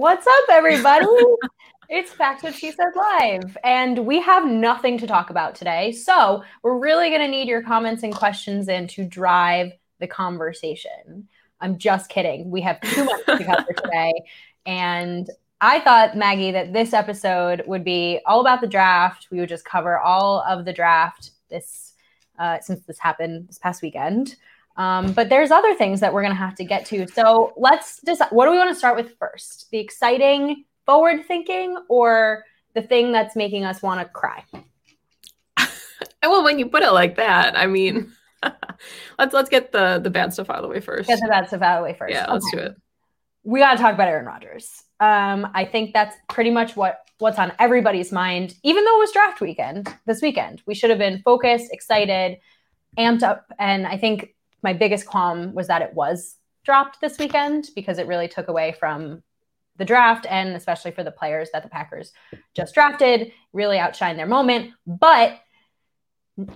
What's up, everybody? it's Packs What She Said Live, and we have nothing to talk about today. So, we're really going to need your comments and questions in to drive the conversation. I'm just kidding. We have too much to cover today. And I thought, Maggie, that this episode would be all about the draft. We would just cover all of the draft this uh, since this happened this past weekend. Um, but there's other things that we're going to have to get to. So let's decide what do we want to start with first? The exciting, forward thinking, or the thing that's making us want to cry? well, when you put it like that, I mean, let's let's get the the bad stuff out of the way first. Get the bad stuff out of the way first. Yeah, okay. let's do it. We got to talk about Aaron Rodgers. Um, I think that's pretty much what what's on everybody's mind. Even though it was draft weekend this weekend, we should have been focused, excited, amped up, and I think my biggest qualm was that it was dropped this weekend because it really took away from the draft and especially for the players that the Packers just drafted, really outshine their moment. But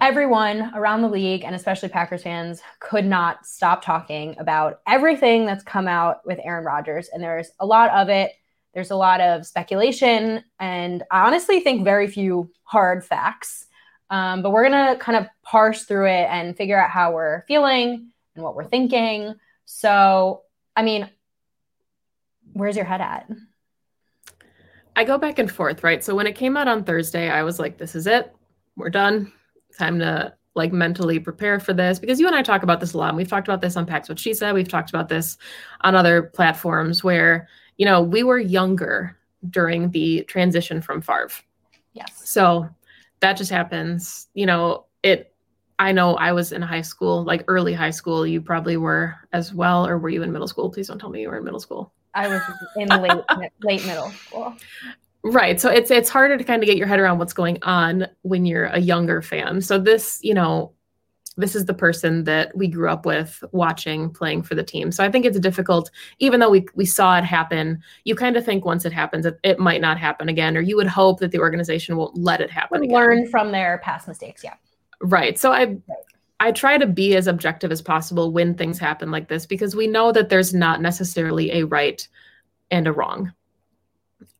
everyone around the league and especially Packers fans could not stop talking about everything that's come out with Aaron Rodgers. And there's a lot of it. There's a lot of speculation. And I honestly think very few hard facts. Um, but we're going to kind of parse through it and figure out how we're feeling and what we're thinking. So, I mean, where's your head at? I go back and forth, right? So when it came out on Thursday, I was like, this is it. We're done. Time to like mentally prepare for this because you and I talk about this a lot. And We've talked about this on Packs What She Said. We've talked about this on other platforms where, you know, we were younger during the transition from Favre. Yes. So that just happens. You know, it I know I was in high school, like early high school. You probably were as well, or were you in middle school? Please don't tell me you were in middle school. I was in late late middle school. Right. So it's it's harder to kind of get your head around what's going on when you're a younger fan. So this, you know, this is the person that we grew up with watching playing for the team. So I think it's difficult, even though we, we saw it happen, you kind of think once it happens, it, it might not happen again, or you would hope that the organization won't let it happen. Learn from their past mistakes. Yeah. Right. So I, I try to be as objective as possible when things happen like this, because we know that there's not necessarily a right and a wrong.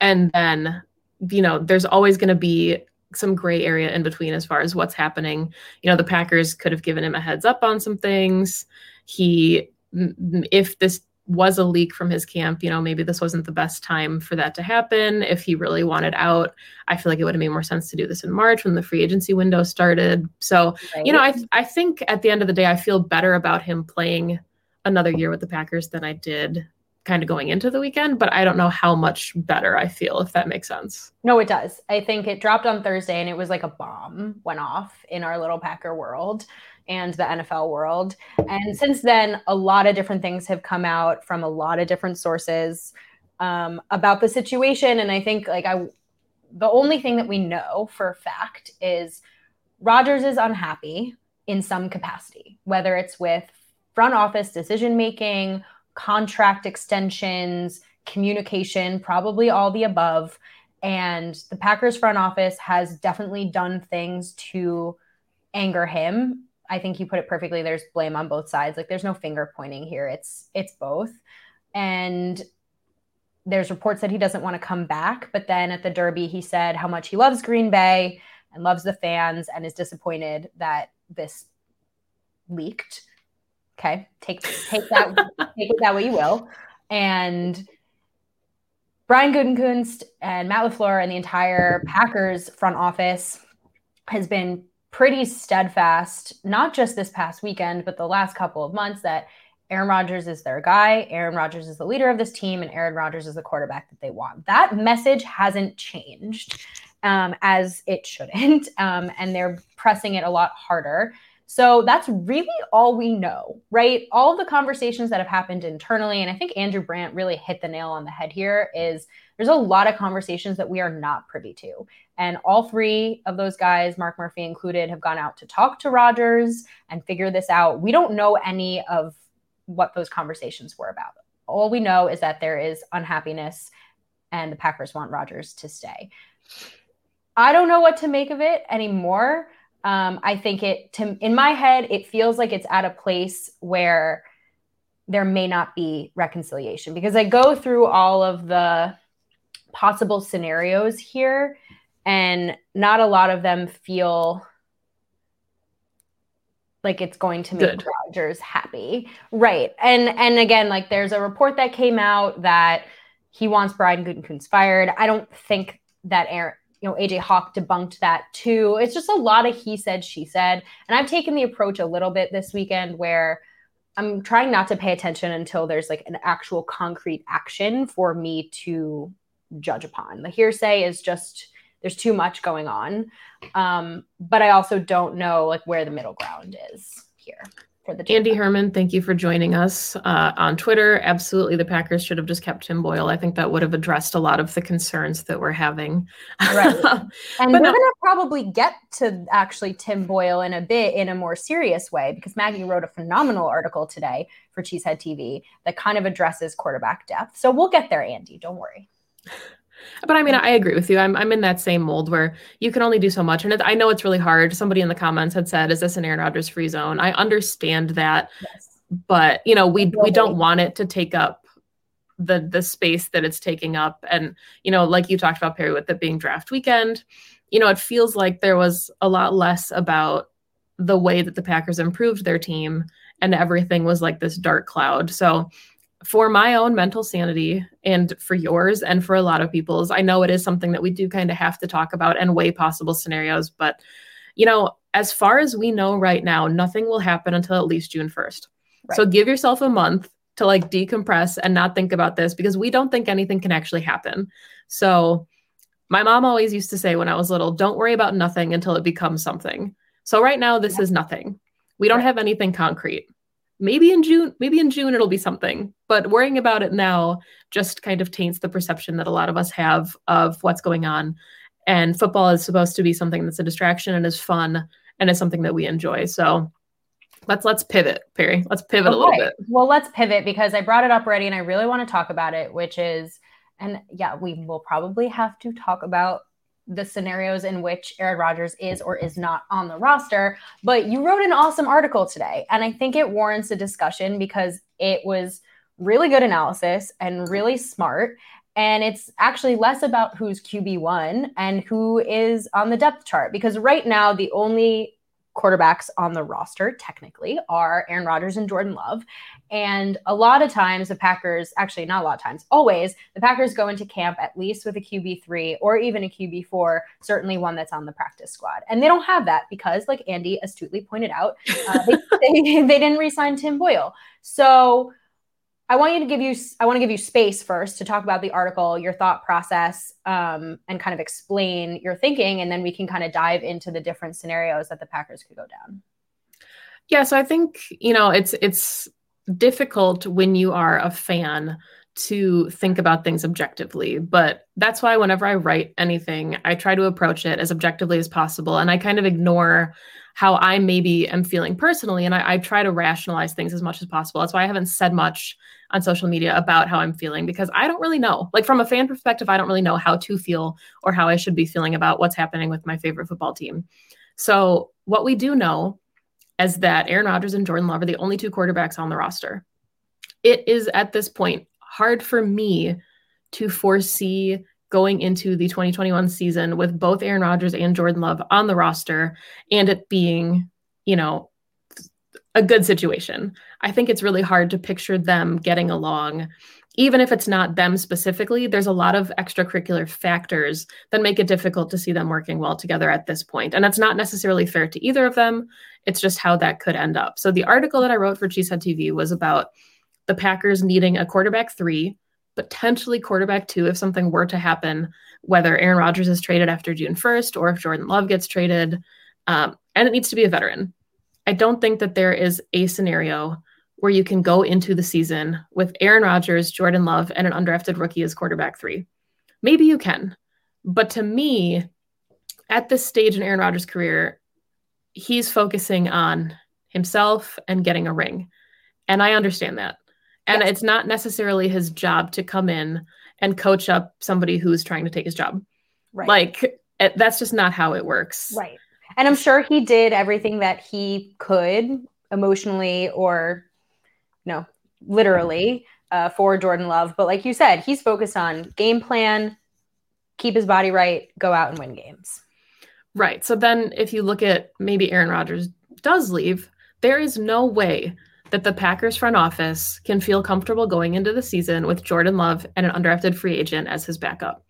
And then, you know, there's always going to be some gray area in between as far as what's happening. You know, the Packers could have given him a heads up on some things. He, if this was a leak from his camp, you know, maybe this wasn't the best time for that to happen. If he really wanted out, I feel like it would have made more sense to do this in March when the free agency window started. So, right. you know, I th- I think at the end of the day, I feel better about him playing another year with the Packers than I did kind of going into the weekend, but I don't know how much better I feel, if that makes sense. No, it does. I think it dropped on Thursday and it was like a bomb went off in our little Packer world and the NFL world. And since then, a lot of different things have come out from a lot of different sources. um, about the situation. And I think like I, the only thing that we know for a fact is Rodgers is unhappy in some capacity, whether it's with front office decision making, contract extensions, communication, probably all the above. And the Packers front office has definitely done things to anger him. I think you put it perfectly. There's blame on both sides. Like there's no finger pointing here. It's it's both. And there's reports that he doesn't want to come back, but then at the Derby he said how much he loves Green Bay and loves the fans and is disappointed that this leaked. Okay, take take that take it that way you will. And Brian Gutekunst and Matt LaFleur and the entire Packers front office has been pretty steadfast, not just this past weekend, but the last couple of months that Aaron Rodgers is their guy. Aaron Rodgers is the leader of this team, and Aaron Rodgers is the quarterback that they want. That message hasn't changed um, as it shouldn't, um, and they're pressing it a lot harder. So that's really all we know, right? All the conversations that have happened internally, and I think Andrew Brandt really hit the nail on the head here, is there's a lot of conversations that we are not privy to. And all three of those guys, Mark Murphy included, have gone out to talk to Rodgers and figure this out. We don't know any of what those conversations were about. All we know is that there is unhappiness and the Packers want Rodgers to stay. I don't know what to make of it anymore. Um, I think it, to, in my head, it feels like it's at a place where there may not be reconciliation because I go through all of the possible scenarios here, and not a lot of them feel like it's going to make Good. Rodgers happy. Right. And and again, like there's a report that came out that he wants Brian Gutekunst fired. I don't think that Aaron, you know, AJ Hawk debunked that too. It's just a lot of he said, she said. And I've taken the approach a little bit this weekend where I'm trying not to pay attention until there's like an actual concrete action for me to judge upon. The hearsay is just there's too much going on. Um, but I also don't know like where the middle ground is here. For the Andy Herman, thank you for joining us uh, on Twitter. Absolutely, the Packers should have just kept Tim Boyle. I think that would have addressed a lot of the concerns that we're having. Right, and we're no. going to probably get to actually Tim Boyle in a bit in a more serious way because Maggie wrote a phenomenal article today for Cheesehead TV that kind of addresses quarterback depth. So we'll get there, Andy. Don't worry. But I mean, I agree with you. I'm I'm in that same mold where you can only do so much, and it, I know it's really hard. Somebody in the comments had said, "Is this an Aaron Rodgers free zone?" I understand that, yes. but you know, we we don't want it to take up the the space that it's taking up, and you know, like you talked about Perry with it being draft weekend, you know, it feels like there was a lot less about the way that the Packers improved their team, and everything was like this dark cloud. So for my own mental sanity and for yours and for a lot of people's i know it is something that we do kind of have to talk about and weigh possible scenarios but you know as far as we know right now nothing will happen until at least june 1st right. so give yourself a month to like decompress and not think about this because we don't think anything can actually happen so my mom always used to say when i was little don't worry about nothing until it becomes something so right now this yeah. is nothing we don't right. have anything concrete maybe in June, maybe in June it'll be something. But worrying about it now just kind of taints the perception that a lot of us have of what's going on. And football is supposed to be something that's a distraction and is fun and is something that we enjoy. So let's let's pivot, Perry. Let's pivot okay. a little bit. Well, let's pivot because I brought it up already and I really want to talk about it, which is and yeah, we will probably have to talk about the scenarios in which Aaron Rodgers is or is not on the roster. But you wrote an awesome article today, and I think it warrants a discussion because it was really good analysis and really smart. And it's actually less about who's QB1 and who is on the depth chart because right now, the only quarterbacks on the roster technically are Aaron Rodgers and Jordan Love. And a lot of times the Packers, actually not a lot of times, always the Packers go into camp at least with a QB3 or even a QB4, certainly one that's on the practice squad. And they don't have that because like Andy astutely pointed out, uh, they, they, they didn't re-sign Tim Boyle. So I want you to give you I want to give you space first to talk about the article, your thought process, um, and kind of explain your thinking, and then we can kind of dive into the different scenarios that the Packers could go down. Yeah, so I think you know it's it's difficult when you are a fan to think about things objectively. But that's why whenever I write anything, I try to approach it as objectively as possible. And I kind of ignore how I maybe am feeling personally. And I, I, try to rationalize things as much as possible. That's why I haven't said much on social media about how I'm feeling because I don't really know. Like from a fan perspective, I don't really know how to feel or how I should be feeling about what's happening with my favorite football team. So, what we do know is that Aaron Rodgers and Jordan Love are the only two quarterbacks on the roster. It is at this point hard for me to foresee going into the 2021 season with both Aaron Rodgers and Jordan Love on the roster and it being, you know, a good situation. I think it's really hard to picture them getting along. Even if it's not them specifically, there's a lot of extracurricular factors that make it difficult to see them working well together at this point. And that's not necessarily fair to either of them. It's just how that could end up. So the article that I wrote for Cheesehead TV was about the Packers needing a quarterback three potentially quarterback two if something were to happen, whether Aaron Rodgers is traded after June 1st or if Jordan Love gets traded. Um, and it needs to be a veteran. I don't think that there is a scenario where you can go into the season with Aaron Rodgers, Jordan Love, and an undrafted rookie as quarterback three. Maybe you can. But to me, at this stage in Aaron Rodgers' career, he's focusing on himself and getting a ring. And I understand that. And yes. it's not necessarily his job to come in and coach up somebody who's trying to take his job. Right. Like it, that's just not how it works. Right. And I'm sure he did everything that he could emotionally or no, literally uh, for Jordan Love. But like you said, he's focused on game plan, keep his body right, go out and win games. Right. So then if you look at maybe Aaron Rodgers does leave, there is no way that the Packers front office can feel comfortable going into the season with Jordan Love and an undrafted free agent as his backup.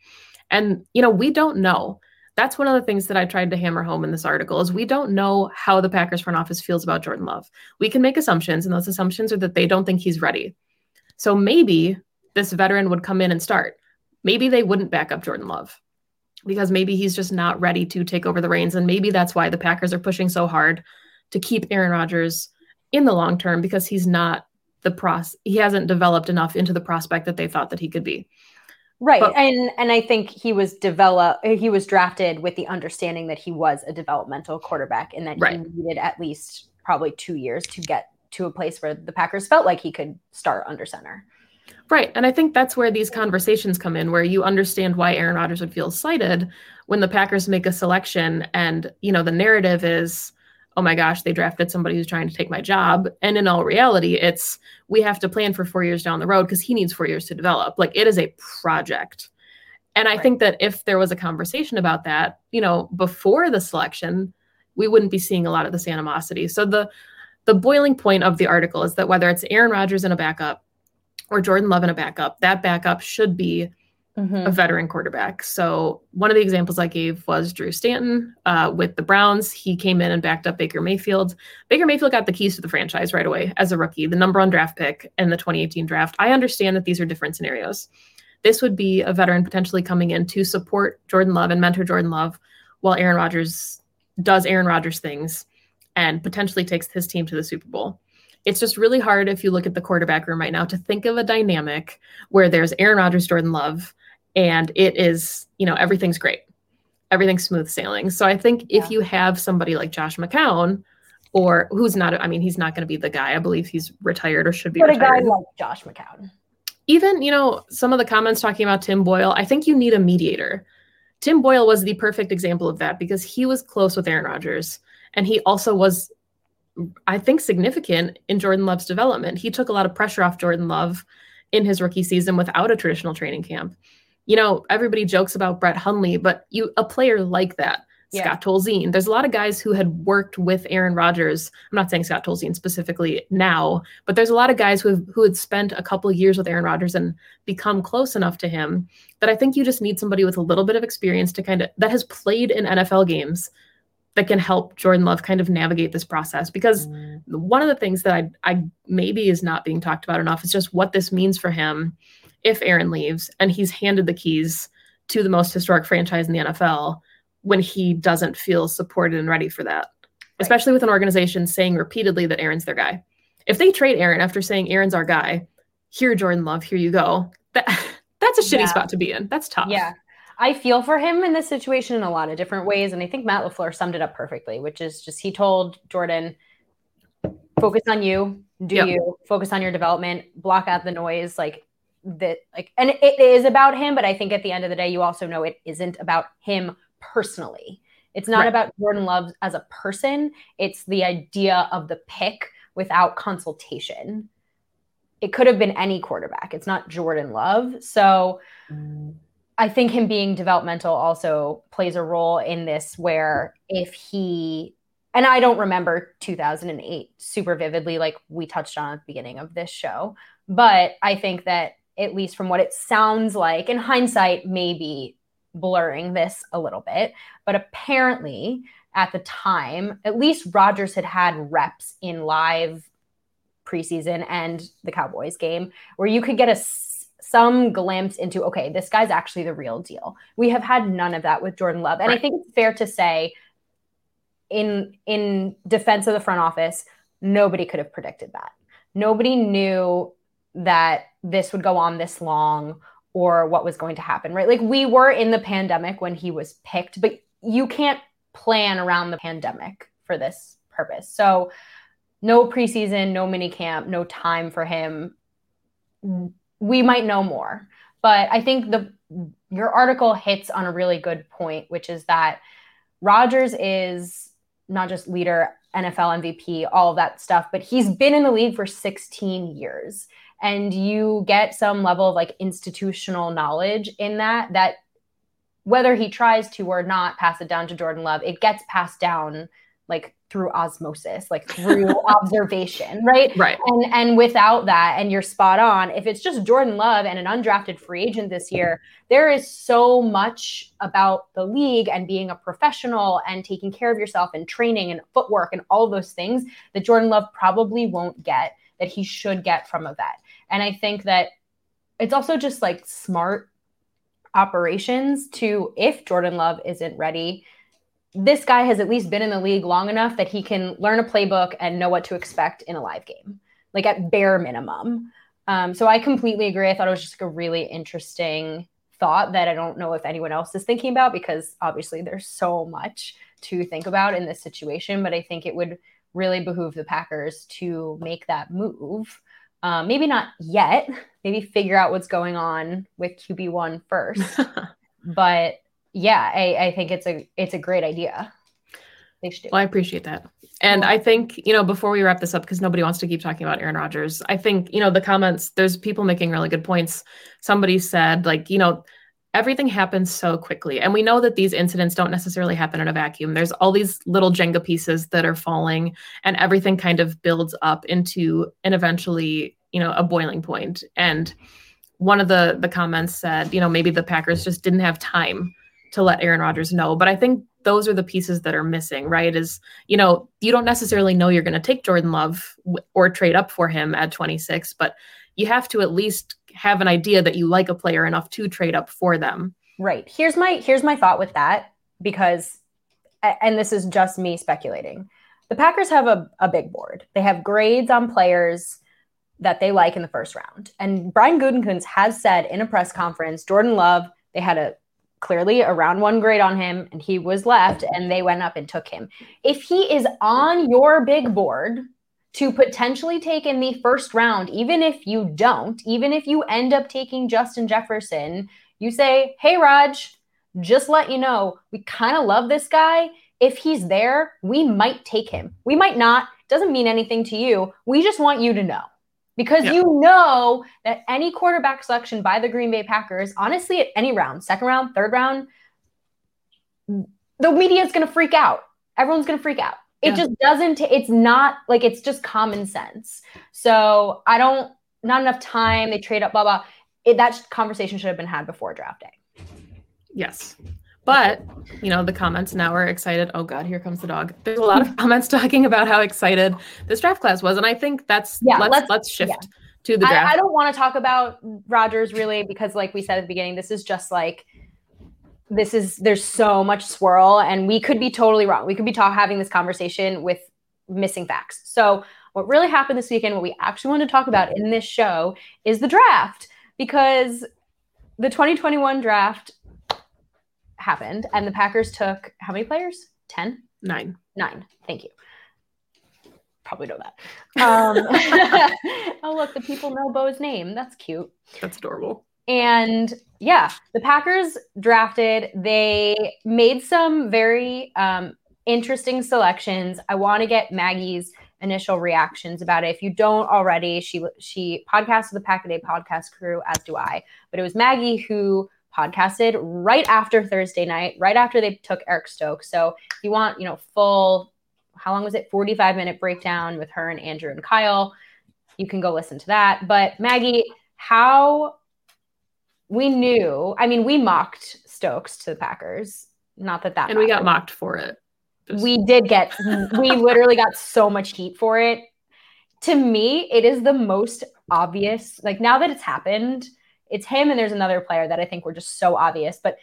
And you know, we don't know. That's one of the things that I tried to hammer home in this article is we don't know how the Packers front office feels about Jordan Love. We can make assumptions and those assumptions are that they don't think he's ready. So maybe this veteran would come in and start. Maybe they wouldn't back up Jordan Love because maybe he's just not ready to take over the reins and maybe that's why the Packers are pushing so hard to keep Aaron Rodgers in the long term because he's not the pros he hasn't developed enough into the prospect that they thought that he could be. Right. But, and and I think he was developed he was drafted with the understanding that he was a developmental quarterback and that right. he needed at least probably 2 years to get to a place where the Packers felt like he could start under center. Right. And I think that's where these conversations come in, where you understand why Aaron Rodgers would feel slighted when the Packers make a selection and, you know, the narrative is, oh my gosh, they drafted somebody who's trying to take my job. And in all reality, it's we have to plan for four years down the road because he needs four years to develop. Like it is a project. And I right. think that if there was a conversation about that, you know, before the selection, we wouldn't be seeing a lot of this animosity. So the the boiling point of the article is that whether it's Aaron Rodgers in a backup or Jordan Love in a backup, that backup should be mm-hmm. a veteran quarterback. So one of the examples I gave was Drew Stanton uh, with the Browns. He came in and backed up Baker Mayfield. Baker Mayfield got the keys to the franchise right away as a rookie, the number one draft pick in the 2018 draft. I understand that these are different scenarios. This would be a veteran potentially coming in to support Jordan Love and mentor Jordan Love while Aaron Rodgers does Aaron Rodgers things and potentially takes his team to the Super Bowl it's just really hard if you look at the quarterback room right now to think of a dynamic where there's Aaron Rodgers, Jordan Love, and it is you know everything's great. Everything's smooth sailing. So i think yeah. if you have somebody like josh mccown or who's not i mean he's not going to be the guy. I believe he's retired or should be but retired. a guy like josh mccown. Even you know some of the comments talking about tim boyle i think you need a mediator. Tim boyle was the perfect example of that because he was close with aaron rodgers and he also was i think significant in jordan love's development. He took a lot of pressure off jordan love in his rookie season without a traditional training camp you know, everybody jokes about Brett Hundley, but you a player like that, yeah. Scott Tolzien. There's a lot of guys who had worked with Aaron Rodgers. I'm not saying Scott Tolzien specifically now, but there's a lot of guys who have, who had spent a couple of years with Aaron Rodgers and become close enough to him that I think you just need somebody with a little bit of experience to kind of that has played in NFL games that can help Jordan Love kind of navigate this process because mm. one of the things that I I maybe is not being talked about enough is just what this means for him if Aaron leaves and he's handed the keys to the most historic franchise in the NFL when he doesn't feel supported and ready for that, right. especially with an organization saying repeatedly that Aaron's their guy. If they trade Aaron after saying Aaron's our guy, here, Jordan Love, here you go. That that's a shitty yeah. spot to be in. That's tough. Yeah. I feel for him in this situation in a lot of different ways. And I think Matt LaFleur summed it up perfectly, which is just he told Jordan, focus on you, do yep. you, focus on your development, block out the noise. Like that, like, and it is about him, but I think at the end of the day, you also know it isn't about him personally. It's not right. about Jordan Love as a person, it's the idea of the pick without consultation. It could have been any quarterback. It's not Jordan Love. So, I think him being developmental also plays a role in this where if he and I don't remember 2008 super vividly like we touched on at the beginning of this show, but I think that at least from what it sounds like in hindsight maybe blurring this a little bit, but apparently at the time, at least Rodgers had had reps in live preseason and the Cowboys game where you could get a some glimpse into okay, this guy's actually the real deal. We have had none of that with Jordan Love, and right. I think it's fair to say, in in defense of the front office, nobody could have predicted that. Nobody knew that this would go on this long or what was going to happen, right? Like we were in the pandemic when he was picked, but you can't plan around the pandemic for this purpose. So no preseason, no mini camp, no time for him we might know more. But I think the your article hits on a really good point, which is that Rodgers is not just leader, NFL MVP, all of that stuff, but he's been in the league for 16 years. And you get some level of like institutional knowledge in that, that whether he tries to or not pass it down to Jordan Love, it gets passed down like through osmosis, like through observation, right? Right. And and without that, and you're spot on. If it's just Jordan Love and an undrafted free agent this year, there is so much about the league and being a professional and taking care of yourself and training and footwork and all those things that Jordan Love probably won't get that he should get from a vet. And I think that it's also just like smart operations to if Jordan Love isn't ready this guy has at least been in the league long enough that he can learn a playbook and know what to expect in a live game, like at bare minimum. Um, so I completely agree. I thought it was just like a really interesting thought that I don't know if anyone else is thinking about because obviously there's so much to think about in this situation. But I think it would really behoove the Packers to make that move. Um, maybe not yet. Maybe figure out what's going on with QB one first. but yeah, I, I think it's a it's a great idea. They should well, I appreciate that. And I think, you know, before we wrap this up, because nobody wants to keep talking about Aaron Rodgers, I think, you know, the comments, there's people making really good points. Somebody said, like, you know, everything happens so quickly. And we know that these incidents don't necessarily happen in a vacuum. There's all these little Jenga pieces that are falling, and everything kind of builds up into an eventually, you know, a boiling point. And one of the the comments said, you know, maybe the Packers just didn't have time to let Aaron Rodgers know. But I think those are the pieces that are missing, right? Is, you know, you don't necessarily know you're going to take Jordan Love or trade up for him at 26, but you have to at least have an idea that you like a player enough to trade up for them. Right. Here's my here's my thought with that because and this is just me speculating. The Packers have a, a big board. They have grades on players that they like in the first round. And Brian Gutekunst has said in a press conference, Jordan Love, they had a clearly a round one grade on him and he was left and they went up and took him. If he is on your big board to potentially take in the first round, even if you don't, even if you end up taking Justin Jefferson, you say, Hey, Raj, just let you know, we kind of love this guy. If he's there, we might take him. We might not. Doesn't mean anything to you. We just want you to know because yep. you know that any quarterback selection by the Green Bay Packers, honestly, at any round, second round, third round, the media is going to freak out. Everyone's going to freak out. It yeah. just doesn't, it's not like it's just common sense. So I don't, not enough time. They trade up, blah, blah. It, that conversation should have been had before draft day. Yes. But, you know, the comments now are excited. Oh God, here comes the dog. There's a lot of comments talking about how excited this draft class was. And I think that's yeah, let's let's, let's shift yeah. to the draft. I, I don't want to talk about rodgers really because like we said at the beginning, this is just like this is there's so much swirl and we could be totally wrong. We could be talking having this conversation with missing facts. So What really happened this weekend, what we actually want to talk about in this show, is the draft because the 2021 draft happened and the Packers took how many players? 10? Nine. Nine. Thank you. Probably know that. Um, oh, look, the people know Bo's name. That's cute. That's adorable. And yeah, the Packers drafted. They made some very um, interesting selections. I want to get Maggie's initial reactions about it. If you don't already, she she podcasted the Pack a Day podcast crew, as do I. But it was Maggie who podcasted right after Thursday night, right after they took Eric Stokes. So if you want, you know, full, how long was it? 45 minute breakdown with her and Andrew and Kyle. You can go listen to that. But Maggie, how we knew, I mean, we mocked Stokes to the Packers. Not that that And mattered. we got mocked for it. Just... We did get, we literally got so much heat for it. To me, it is the most obvious. Like now that it's happened, it's him and there's another player that I think were just so obvious, but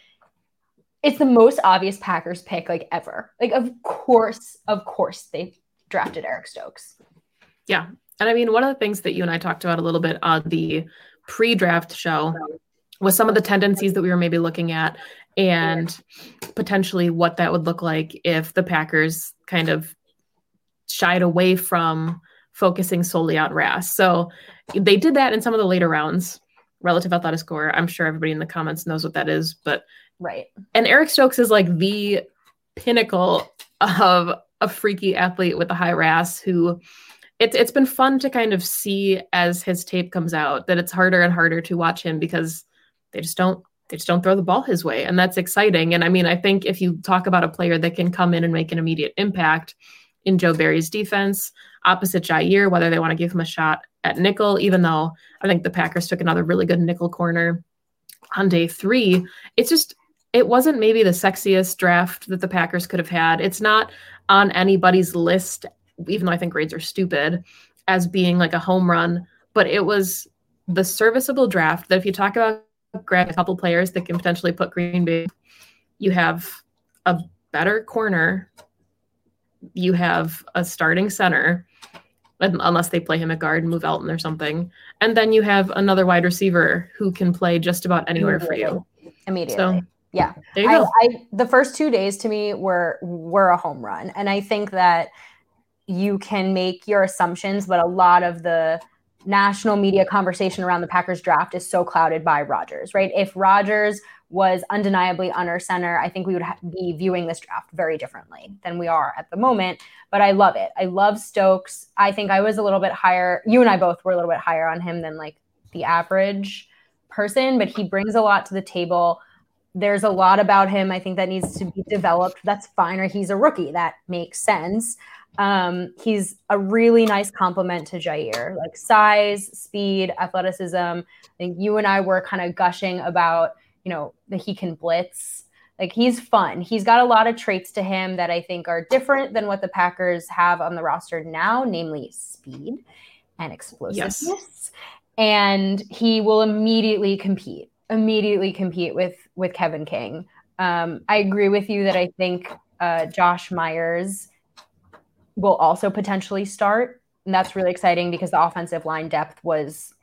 it's the most obvious Packers pick like ever. Like of course, of course they drafted Eric Stokes. Yeah. And I mean, one of the things that you and I talked about a little bit on the pre-draft show was some of the tendencies that we were maybe looking at and potentially what that would look like if the Packers kind of shied away from focusing solely on RAS. So they did that in some of the later rounds relative athletic score. I'm sure everybody in the comments knows what that is, but right. And Eric Stokes is like the pinnacle of a freaky athlete with a high RAS who it's it's been fun to kind of see as his tape comes out that it's harder and harder to watch him because they just don't they just don't throw the ball his way and that's exciting and i mean i think if you talk about a player that can come in and make an immediate impact in joe barry's defense opposite jair whether they want to give him a shot at nickel, even though I think the Packers took another really good nickel corner on day three. It's just, it wasn't maybe the sexiest draft that the Packers could have had. It's not on anybody's list, even though I think grades are stupid, as being like a home run, but it was the serviceable draft that if you talk about grab a couple players that can potentially put Green Bay, you have a better corner, you have a starting center, unless they play him at guard and move Elgton or something. And then you have another wide receiver who can play just about anywhere for you. Immediately. So, yeah. There you I. I, the first two days to me were were a home run. And I think that you can make your assumptions, but a lot of the national media conversation around the Packers draft is so clouded by Rodgers, right? If Rodgers was undeniably under center, I think we would be viewing this draft very differently than we are at the moment. But I love it. I love Stokes. I think I was a little bit higher. You and I both were a little bit higher on him than like the average person, but he brings a lot to the table. There's a lot about him I think that needs to be developed. That's fine, or he's a rookie. That makes sense. Um, he's a really nice complement to Jair, like size, speed, athleticism. I think you and I were kind of gushing about you know, that he can blitz. Like he's fun. He's got a lot of traits to him that I think are different than what the Packers have on the roster now, namely speed and explosiveness. Yes. And he will immediately compete, immediately compete with with Kevin King. Um, I agree with you that I think uh, Josh Myers will also potentially start. And that's really exciting because the offensive line depth was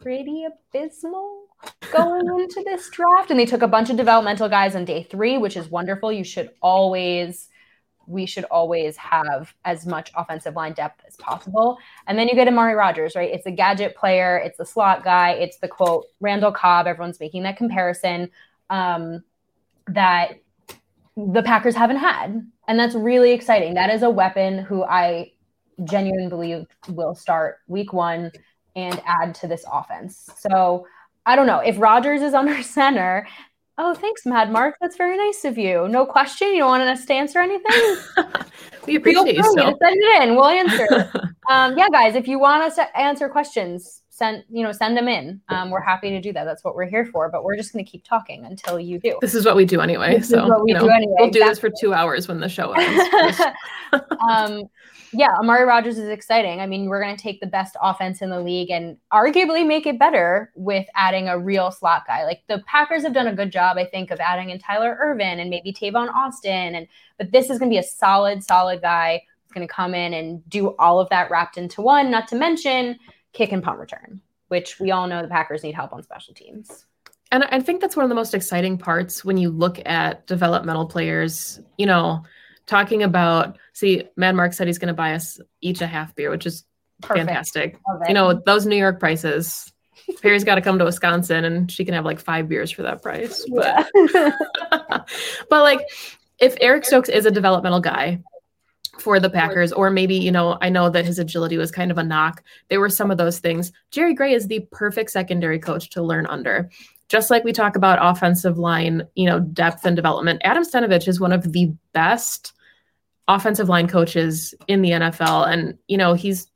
pretty abysmal going into this draft. And they took a bunch of developmental guys on day three, which is wonderful. You should always, we should always have as much offensive line depth as possible. And then you get Amari Rodgers, right? It's a gadget player, it's the slot guy, it's the quote Randall Cobb. Everyone's making that comparison um, that the Packers haven't had. And that's really exciting. That is a weapon who I genuinely believe will start week one and add to this offense. So I don't know if Rodgers is under center. Oh, thanks, Mad Mark. That's very nice of you. No question. You don't want us to answer anything? we appreciate you. Send it in. We'll answer. um, yeah, guys, if you want us to answer questions, send you know send them in. Um, we're happy to do that. That's what we're here for. But we're just going to keep talking until you do. This is what we do anyway. This so we you know, anyway. We'll do this for two hours when the show ends. um, yeah, Amari rodgers is exciting. I mean, we're going to take the best offense in the league and arguably make it better with adding a real slot guy. Like the Packers have done a good job, I think, of adding in Tyler ervin and maybe Tavon Austin. And but this is going to be a solid, solid guy who's going to come in and do all of that wrapped into one, not to mention kick and punt return, which we all know the Packers need help on special teams. And I think that's one of the most exciting parts when you look at developmental players, you know, talking about see, Mad Mark said he's going to buy us each a half beer, which is Perfect. fantastic. You know, those New York prices. Perry's got to come to Wisconsin and she can have like five beers for that price. But, yeah. but like if Eric Stokes is a developmental guy, for the Packers, or maybe, you know, I know that his agility was kind of a knock. There were some of those things. Jerry Gray is the perfect secondary coach to learn under. Just like we talk about offensive line, you know, depth and development, Adam Stenavich is one of the best offensive line coaches in the NFL. And, you know, he's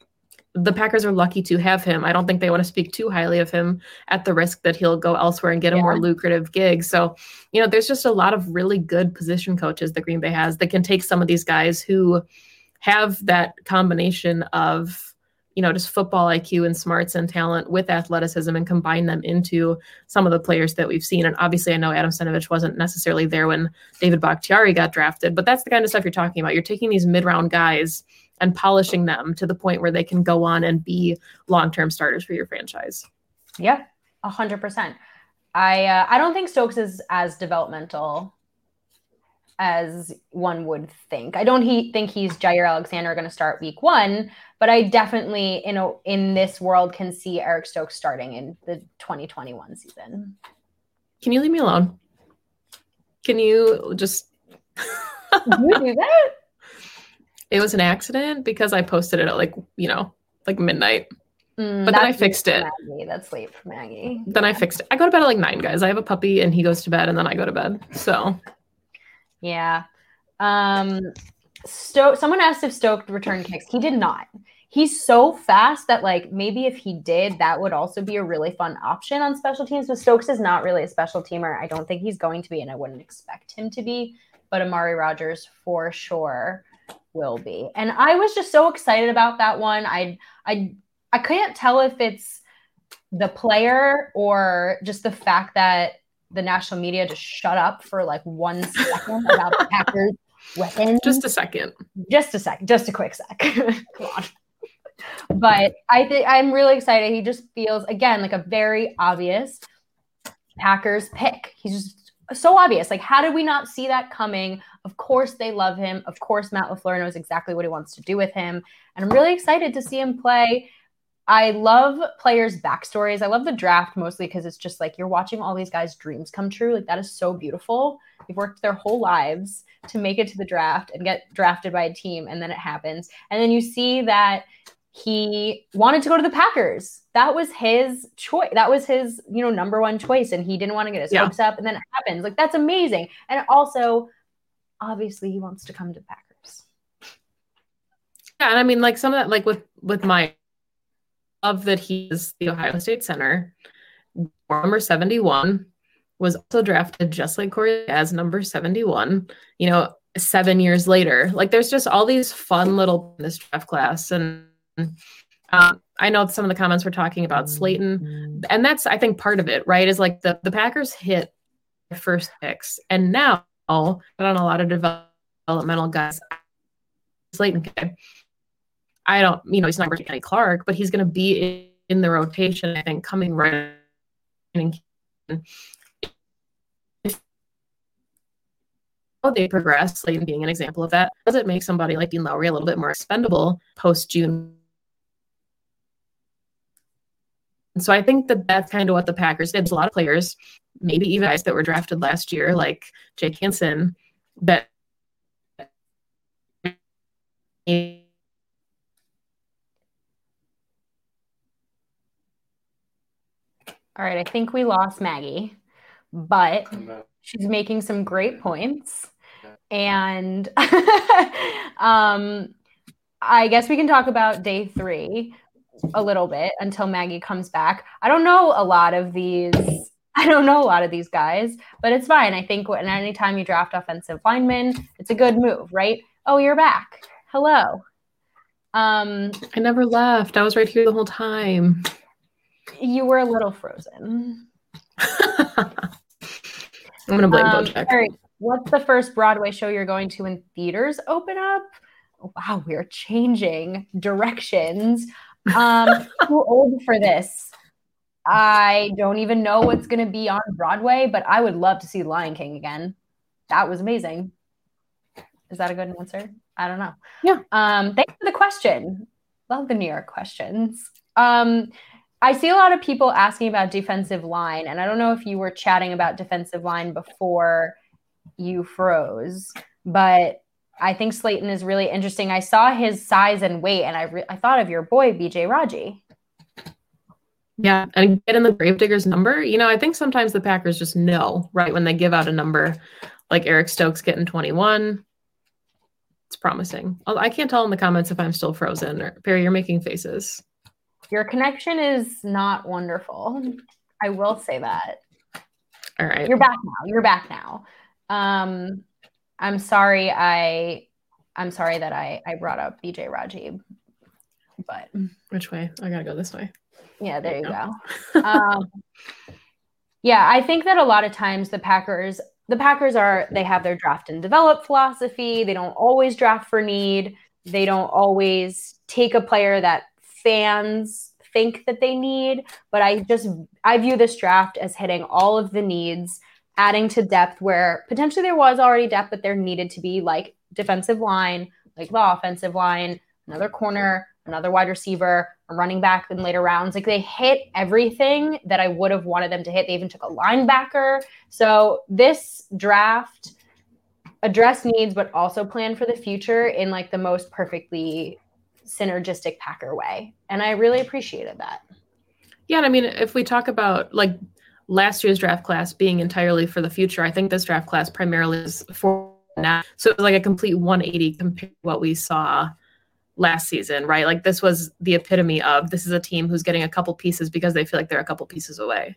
the Packers are lucky to have him. I don't think they want to speak too highly of him at the risk that he'll go elsewhere and get yeah. a more lucrative gig. So, you know, there's just a lot of really good position coaches that Green Bay has that can take some of these guys who have that combination of, you know, just football IQ and smarts and talent with athleticism and combine them into some of the players that we've seen. And obviously, I know Adam Stenavich wasn't necessarily there when David Bakhtiari got drafted, but that's the kind of stuff you're talking about. You're taking these mid round guys and polishing them to the point where they can go on and be long-term starters for your franchise. Yeah, a hundred percent. I uh, I don't think Stokes is as developmental as one would think. I don't he, think he's Jair Alexander going to start week one, but I definitely in a, in this world can see Eric Stokes starting in the 2021 season. Can you leave me alone? Can you just you do that? It was an accident because I posted it at like, you know, like midnight. Mm, but then I fixed it. Maggie. That's late for Maggie. Then I fixed it. I go to bed at like nine, guys. I have a puppy and he goes to bed and then I go to bed. So yeah. Um Stoke someone asked if Stoke returned kicks. He did not. He's so fast that like maybe if he did, that would also be a really fun option on special teams. But Stokes is not really a special teamer. I don't think he's going to be, and I wouldn't expect him to be. But Amari Rodgers for sure will be. And I was just so excited about that one. I I I can't tell if it's the player or just the fact that the national media just shut up for like one second about the Packers weapons. Just a second. Just a sec. Just a quick sec. Come on. But I think I'm really excited. He just feels again like a very obvious Packers pick. He's just so obvious. Like, how did we not see that coming? Of course, they love him. Of course, Matt LaFleur knows exactly what he wants to do with him. And I'm really excited to see him play. I love players' backstories. I love the draft mostly because it's just like you're watching all these guys' dreams come true. Like, that is so beautiful. They've worked their whole lives to make it to the draft and get drafted by a team, and then it happens. And then you see that he wanted to go to the Packers. That was his choice. That was his, you know, number one choice. And he didn't want to get his yeah. hopes up. And then it happens. Like, that's amazing. And also, obviously, he wants to come to the Packers. Yeah. And I mean, like, some of that, like with, with my love that he's the Ohio State center, number 71, was also drafted just like Corey as number 71, you know, seven years later. Like, there's just all these fun little in this draft class. And, um, I know some of the comments were talking about Slaton, and that's I think part of it, right? Is like the the Packers hit first picks, and now on a lot of developmental guys, Slaton. I don't, you know, he's not working Kenny Clark, but he's going to be in the rotation. I think coming right. In. How they progress, Slaton being an example of that, does it make somebody like Dean Lowry a little bit more expendable post June so I think that that's kind of what the Packers did. There's a lot of players, maybe even guys that were drafted last year, like Jake Hanson, that. All right, I think we lost Maggie, but she's making some great points. And um, I guess we can talk about day three a little bit until Maggie comes back. I don't know a lot of these. I don't know a lot of these guys, but it's fine. I think when anytime you draft offensive linemen, it's a good move, right? Oh, you're back. Hello. Um, I never left. I was right here the whole time. You were a little frozen. I'm gonna blame um, Bojack. All right. What's the first Broadway show you're going to when theaters open up? wow, we're changing directions. Um, too old for this. I don't even know what's going to be on Broadway, but I would love to see Lion King again. That was amazing. Is that a good answer? I don't know. Yeah. Um, thanks for the question. Love the New York questions. Um, I see a lot of people asking about defensive line, and I don't know if you were chatting about defensive line before you froze, but I think Slaton is really interesting. I saw his size and weight, and I re- I thought of your boy BJ Raji. Yeah, and get in the Gravediggers number. You know, I think sometimes the Packers just know right when they give out a number, like Eric Stokes getting 21. It's promising. I can't tell in the comments if I'm still frozen. Or, Perry, you're making faces. Your connection is not wonderful. I will say that. All right. You're back now. You're back now. Um, I'm sorry. I I'm sorry that I I brought up BJ Raji, but which way? I gotta go this way. Yeah, there you go. um, yeah, I think that a lot of times the Packers the Packers are they have their draft and develop philosophy. They don't always draft for need. They don't always take a player that fans think that they need, but I just I view this draft as hitting all of the needs, adding to depth where potentially there was already depth, but there needed to be like defensive line, like the offensive line, another corner, another wide receiver, a running back in later rounds. Like they hit everything that I would have wanted them to hit. They even took a linebacker. So this draft address needs, but also plan for the future in like the most perfectly synergistic Packer way. And I really appreciated that. Yeah. And I mean, if we talk about like last year's draft class being entirely for the future, I think this draft class primarily is for now. So it was like a complete 180 compared to what we saw last season, right? Like this was the epitome of this is a team who's getting a couple pieces because they feel like they're a couple pieces away.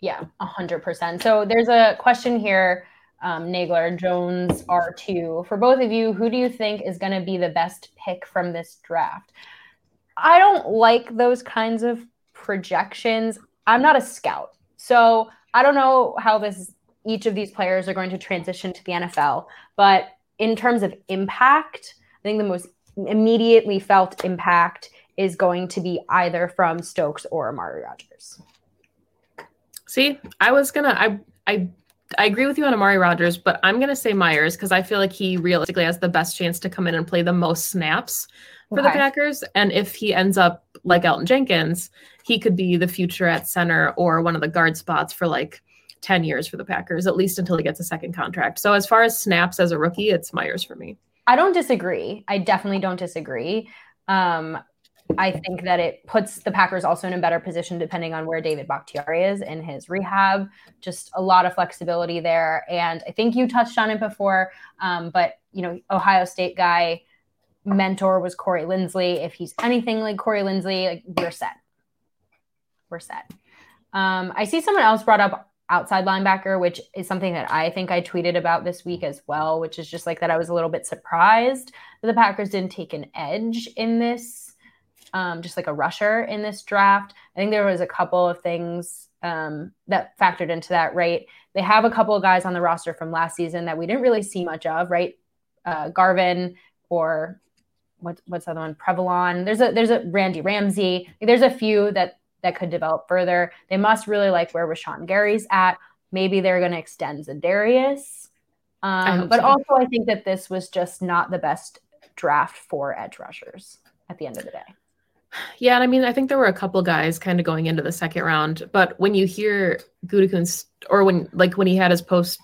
Yeah, a hundred percent. So there's a question here um, Nagler, Jones R2. For both of you, who do you think is going to be the best pick from this draft? I don't like those kinds of projections. I'm not a scout. So I don't know how this each of these players are going to transition to the NFL, but in terms of impact, I think the most immediately felt impact is going to be either from Stokes or Amari Rodgers. See, I was gonna I I I agree with you on Amari Rodgers, but I'm going to say Myers because I feel like he realistically has the best chance to come in and play the most snaps for okay. the Packers. And if he ends up like Elgton Jenkins, he could be the future at center or one of the guard spots for like 10 years for the Packers, at least until he gets a second contract. So as far as snaps as a rookie, it's Myers for me. I don't disagree. I definitely don't disagree. Um, I think that it puts the Packers also in a better position depending on where David Bakhtiari is in his rehab. Just a lot of flexibility there. And I think you touched on it before, um, but you know, Ohio State guy mentor was Corey Linsley. If he's anything like Corey Linsley, like we're set. We're set. Um, I see someone else brought up outside linebacker, which is something that I think I tweeted about this week as well, which is just like that I was a little bit surprised that the Packers didn't take an edge in this um, just like a rusher in this draft. I think there was a couple of things um, that factored into that, right? They have a couple of guys on the roster from last season that we didn't really see much of, right? Uh, Garvin or what's what's the other one? Previlon. There's a there's a Randy Ramsey. There's a few that that could develop further. They must really like where Rashan Gary's at. Maybe they're going to extend Za'Darius. Um, but so. also, I think that this was just not the best draft for edge rushers at the end of the day. Yeah, and I mean, I think there were a couple guys kind of going into the second round, but when you hear Gutekunst, or when like when he had his post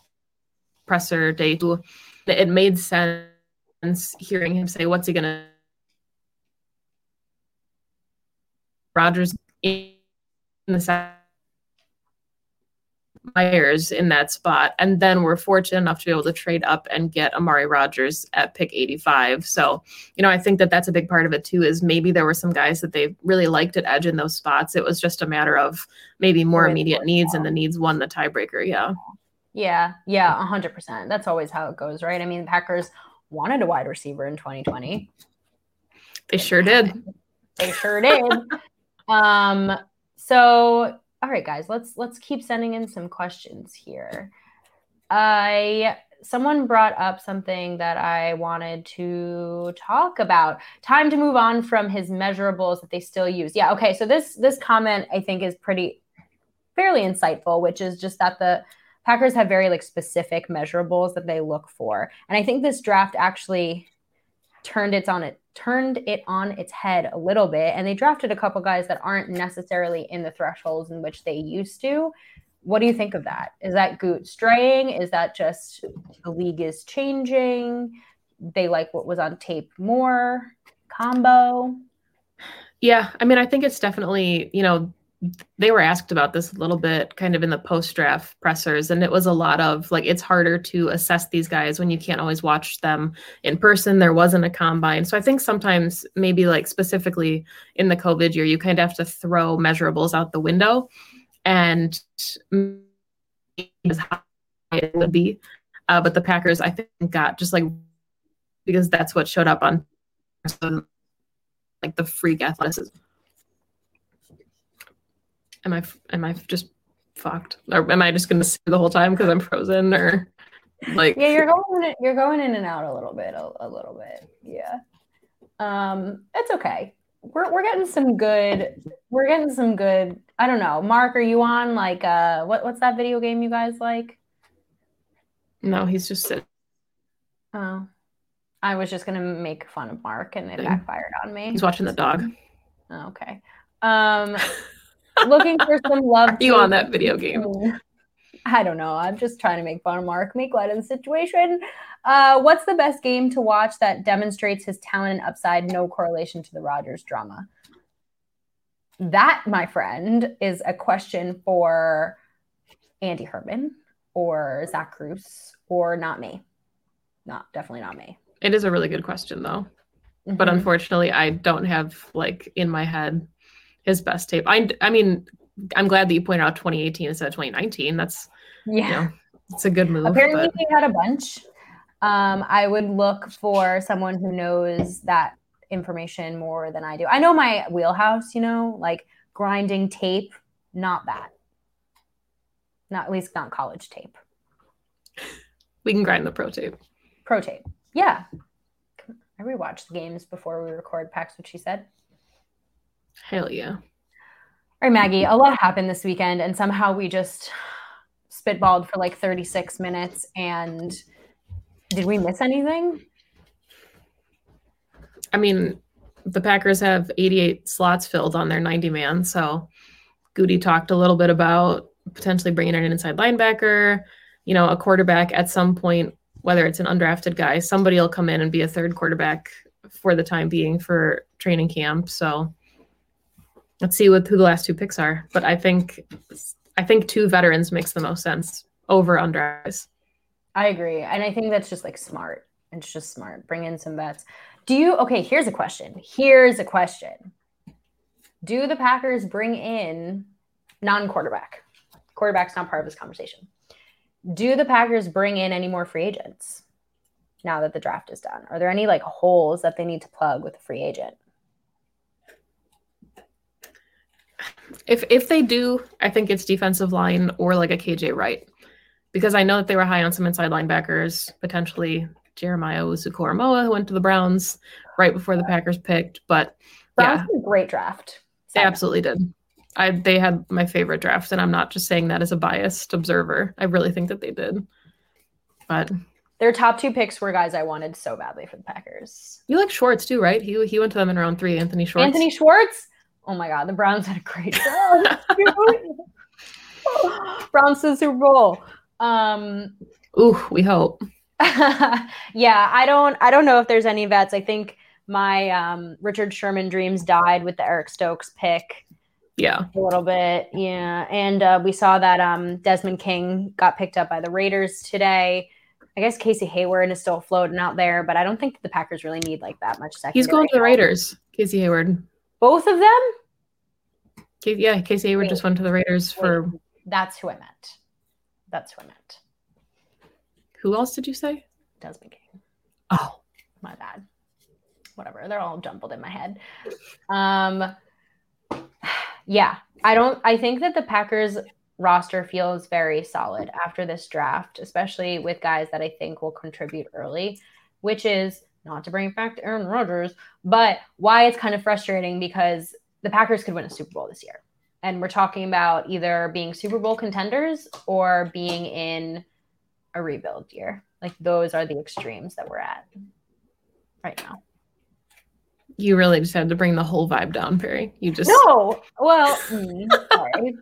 presser day, it made sense hearing him say, "What's he gonna?" Rodgers in the Myers in that spot. And then we're fortunate enough to be able to trade up and get Amari Rodgers at pick 85. So, you know, I think that that's a big part of it too, is maybe there were some guys that they really liked at edge in those spots. It was just a matter of maybe more immediate needs and the needs won the tiebreaker. Yeah. Yeah. Yeah. 100%. That's always how it goes, right? I mean, the Packers wanted a wide receiver in 2020. They sure did. They sure did. Um, so all right, guys, let's let's keep sending in some questions here. I someone brought up something that I wanted to talk about. Time to move on from his measurables that they still use. Yeah, okay. So this this comment I think is pretty fairly insightful, which is just that the Packers have very like specific measurables that they look for. And I think this draft actually turned its on it turned it on its head a little bit and they drafted a couple guys that aren't necessarily in the thresholds in which they used to what do you think of that? Is that Goot straying? Is that just the league is changing? They like what was on tape more combo? Yeah, I mean, I think it's definitely, you know, they were asked about this a little bit kind of in the post draft pressers and it was a lot of like it's harder to assess these guys when you can't always watch them in person there wasn't a combine so i think sometimes maybe like specifically in the covid year you kind of have to throw measurables out the window and as high it would be. Uh, but the Packers, I think, got just like because that's what showed up on like the freak athleticism. Am I am I just fucked, or am I just gonna sit the whole time because I'm frozen, or like? Yeah, you're going you're going in and out a little bit, a, a little bit. Yeah, um, it's okay we're we're getting some good we're getting some good I don't know. Mark, are you on like uh what what's that video game you guys like? No, he's just sitting. Oh. I was just gonna make fun of Mark and it backfired on me. He's watching the dog. Okay. Um looking for some love. Are you on that video game? I don't know. I'm just trying to make fun of Mark, make light of the situation. Uh, what's the best game to watch that demonstrates his talent and upside, no correlation to the Rodgers drama? That, my friend, is a question for Andy Herman or Zach Kruse or not me. Not definitely not me. It is a really good question though. Mm-hmm. But unfortunately, I don't have like in my head his best tape. I I mean, I'm glad that you pointed out 2018 instead of 2019. That's yeah, you know, it's a good move. Apparently, but... had a bunch. Um, I would look for someone who knows that information more than I do. I know my wheelhouse, you know, like grinding tape, not that. Not at least not college tape. We can grind the pro tape. Pro tape. Yeah. I rewatched the games before we record Packs what she said. Hell yeah. All right, Maggie, a lot happened this weekend, and somehow we just spitballed for like 36 minutes. And did we miss anything? I mean, the Packers have 88 slots filled on their 90 man. So Goody talked a little bit about potentially bringing in an inside linebacker, you know, a quarterback at some point, whether it's an undrafted guy, somebody will come in and be a third quarterback for the time being for training camp. So let's see what who the last two picks are. But I think I think two veterans makes the most sense over unders. I agree, and I think that's just like smart. It's just smart. Bring in some vets. Do you? Okay, here's a question. Here's a question. Do the Packers bring in non-quarterback? Quarterback's not part of this conversation. Do the Packers bring in any more free agents now that the draft is done? Are there any like holes that they need to plug with a free agent? If if they do, I think it's defensive line or like a KJ Wright. Because I know that they were high on some inside linebackers, potentially Jeremiah Owusu-Koramoah, who went to the Browns right before the Packers picked. But Browns yeah, great draft. They absolutely did. I they had my favorite draft, and I'm not just saying that as a biased observer. I really think that they did. But their top two picks were guys I wanted so badly for the Packers. You like Schwartz too, right? He he went to them in round three. Anthony Schwartz. Anthony Schwartz. Oh my God, the Browns had a great Browns to the Super Bowl. Um, Ooh, we hope. yeah, I don't. I don't know if there's any vets. I think my um, Richard Sherman dreams died with the Eric Stokes pick. Yeah, a little bit. Yeah, and uh, we saw that um, Desmond King got picked up by the Raiders today. I guess Casey Hayward is still floating out there, but I don't think the Packers really need like that much secondary. He's going to the Raiders. Casey Hayward. Both of them? Yeah, Casey Hayward Wait. just went to the Raiders Wait. for. That's who I meant. That's who I meant. Who else did you say? Desmond King. Oh, my bad. Whatever. They're all jumbled in my head. Um, yeah, I don't. I think that the Packers roster feels very solid after this draft, especially with guys that I think will contribute early, which is not to bring back to Aaron Rodgers, but why it's kind of frustrating because the Packers could win a Super Bowl this year. And we're talking about either being Super Bowl contenders or being in a rebuild year. Like those are the extremes that we're at right now. You really just had to bring the whole vibe down, Perry. You just no. Well, mm, sorry.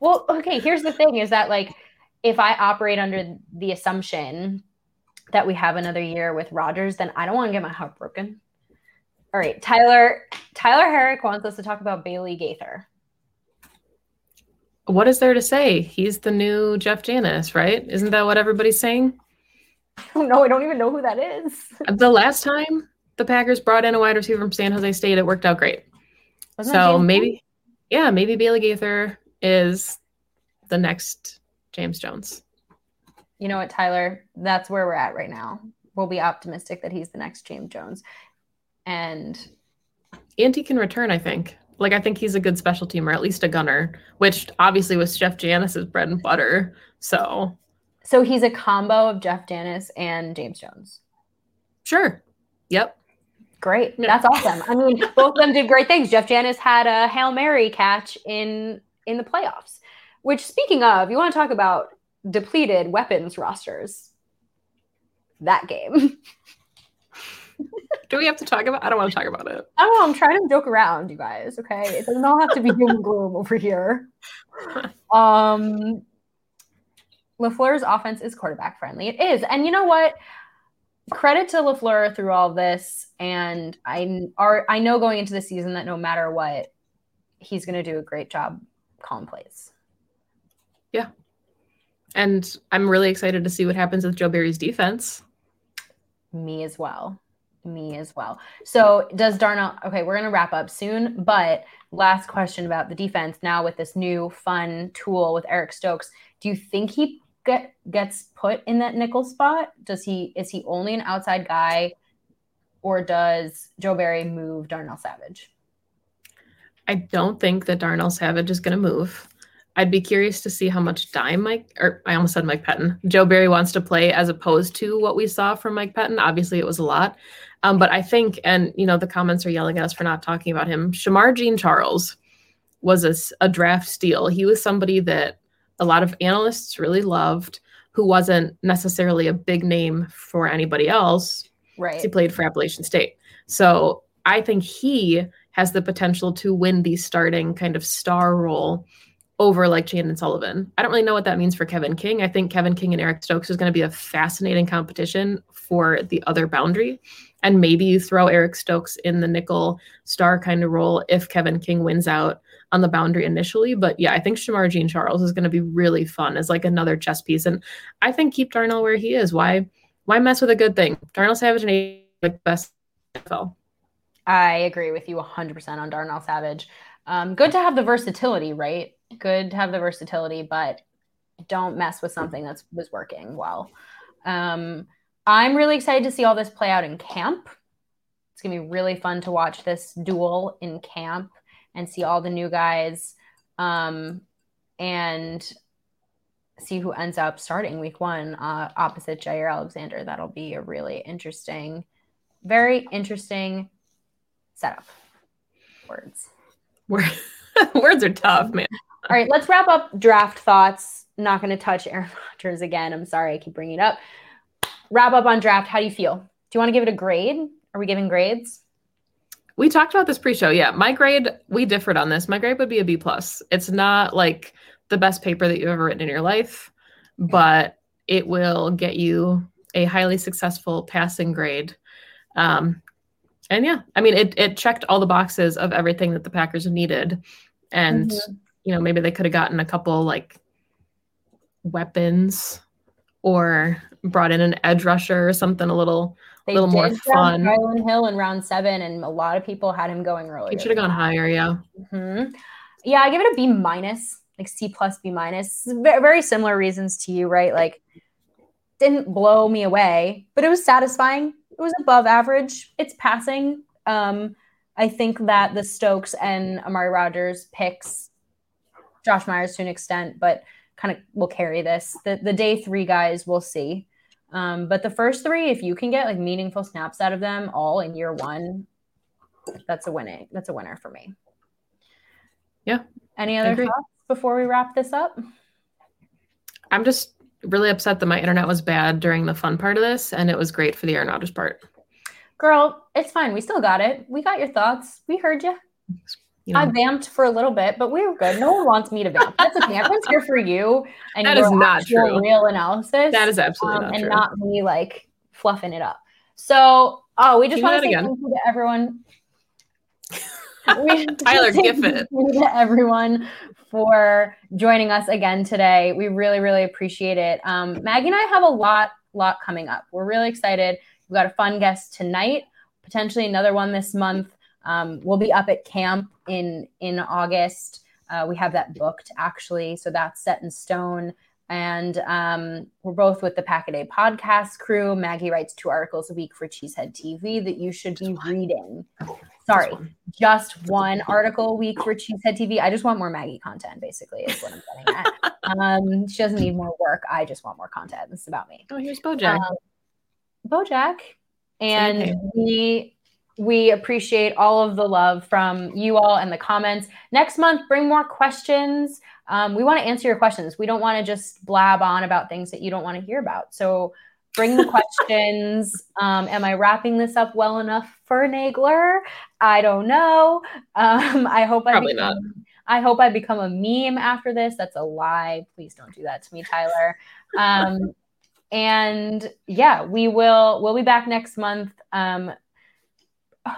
well, okay. Here's the thing: is that like if I operate under the assumption that we have another year with Rodgers, then I don't want to get my heart broken. All right, Tyler. Tyler Herrick wants us to talk about Bailey Gaither. What is there to say? He's the new Jeff Janis, right? Isn't that what everybody's saying? No, I don't even know who that is. The last time the Packers brought in a wide receiver from San Jose State, it worked out great. Wasn't so maybe, yeah, maybe Bailey Gaither is the next James Jones. You know what, Tyler? That's where we're at right now. We'll be optimistic that he's the next James Jones. And and he can return, I think. Like I think he's a good special teamer, at least a gunner, which obviously was Jeff Janis's bread and butter. So So he's a combo of Jeff Janis and James Jones. Sure. Yep. Great. That's awesome. I mean, both of them did great things. Jeff Janis had a Hail Mary catch in in the playoffs. Which speaking of, you want to talk about depleted weapons rosters. That game. Do we have to talk about? I don't want to talk about it. I don't know. I'm trying to joke around, you guys. Okay, it does not all have to be doom and gloom over here. Um, Lafleur's offense is quarterback friendly. It is, and you know what? Credit to Lafleur through all this, and I are I know going into the season that no matter what, he's going to do a great job calling plays. And I'm really excited to see what happens with Joe Barry's defense. Me as well me as well. So does Darnell okay, we're gonna wrap up soon, but last question about the defense now with this new fun tool with Eric Stokes. Do you think he get gets put in that nickel spot? Does he is he only an outside guy or does Joe Barry move Darnell Savage? I don't think that Darnell Savage is gonna move. I'd be curious to see how much dime Mike, or I almost said Mike Pettine, Joe Barry wants to play as opposed to what we saw from Mike Pettine. Obviously, it was a lot. Um, but I think, and you know, the comments are yelling at us for not talking about him. Shemar Jean Charles was a, a draft steal. He was somebody that a lot of analysts really loved, who wasn't necessarily a big name for anybody else. Right. He played for Appalachian State. So I think he has the potential to win the starting kind of star role over like Chandon Sullivan. I don't really know what that means for Kevin King. I think Kevin King and Eric Stokes is going to be a fascinating competition for the other boundary. And maybe you throw Eric Stokes in the nickel star kind of role if Kevin King wins out on the boundary initially. But yeah, I think Shemar Jean Charles is going to be really fun as like another chess piece. And I think keep Darnell where he is. Why why mess with a good thing? Darnell Savage and like best NFL. I agree with you 100% on Darnell Savage. Um, good to have the versatility, right? Good to have the versatility, but don't mess with something that's was working well. Um, I'm really excited to see all this play out in camp. It's to be really fun to watch this duel in camp and see all the new guys um, and see who ends up starting week one uh, opposite Jaire Alexander. That'll be a really interesting, very interesting setup. Words. Words are tough, man. All right, let's wrap up draft thoughts. Not going to touch Aaron Rodgers again. I'm sorry, I keep bringing it up wrap up on draft. How do you feel? Do you want to give it a grade? Are we giving grades? We talked about this pre-show. Yeah, my grade we differed on this. My grade would be a B plus. It's not like the best paper that you've ever written in your life, but it will get you a highly successful passing grade. Um, and yeah, I mean, it it checked all the boxes of everything that the Packers needed, and mm-hmm. You know maybe they could have gotten a couple like weapons or brought in an edge rusher or something a little they little more fun. Kylin Hill in round seven, and a lot of people had him going earlier. He should have gone higher, yeah. Mm-hmm. Yeah, I give it a B minus, like C plus B minus. Very similar reasons to you, right? Like, didn't blow me away, but it was satisfying. It was above average. It's passing. Um, I think that the Stokes and Amari Rodgers picks Josh Myers to an extent, but kind of will carry this. The the day three guys, we'll see. Um, but the first three, if you can get like meaningful snaps out of them all in year one, that's a winning. That's a winner for me. Yeah. Any other thoughts before we wrap this up? I'm just really upset that my internet was bad during the fun part of this, and it was great for the Aaron Rodgers part. Girl, it's fine. We still got it. We got your thoughts. We heard you. You know. I vamped for a little bit, but we were good. No one wants me to vamp. That's okay. Everyone's here for you and that is not true. Real analysis. That is absolutely um, not and true. not me like fluffing it up. So, oh, we just want to say again. thank you to everyone. we Tyler Gifford. to everyone for joining us again today. We really, really appreciate it. Um, Maggie and I have a lot, lot coming up. We're really excited. We've got a fun guest tonight, potentially another one this month. Um, we'll be up at camp in in August. Uh, we have that booked actually, so that's set in stone. And um, we're both with the Pack a podcast crew. Maggie writes two articles a week for Cheesehead TV that you should be reading. Sorry, just one article a week for Cheesehead TV. I just want more Maggie content, basically, is what I'm getting at. um, she doesn't need more work. I just want more content. This is about me. Oh, here's Bojack. Um, Bojack. And we we appreciate all of the love from you all and the comments. Next month, bring more questions. Um, we want to answer your questions. We don't want to just blab on about things that you don't want to hear about. So bring the questions. Um, am I wrapping this up well enough for Nagler? I don't know. Um, I hope I probably become, not. I hope I become a meme after this. That's a lie. Please don't do that to me, Tyler. Um, and yeah, we will. We'll be back next month.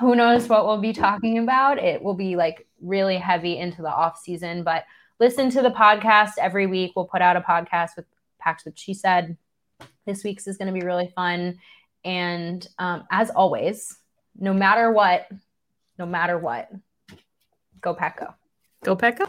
Who knows what we'll be talking about? It will be like really heavy into the off season, but listen to the podcast every week. We'll put out a podcast with Packs What She Said. This week's is going to be really fun. And um, as always, no matter what, no matter what, go pack go. Go pack go.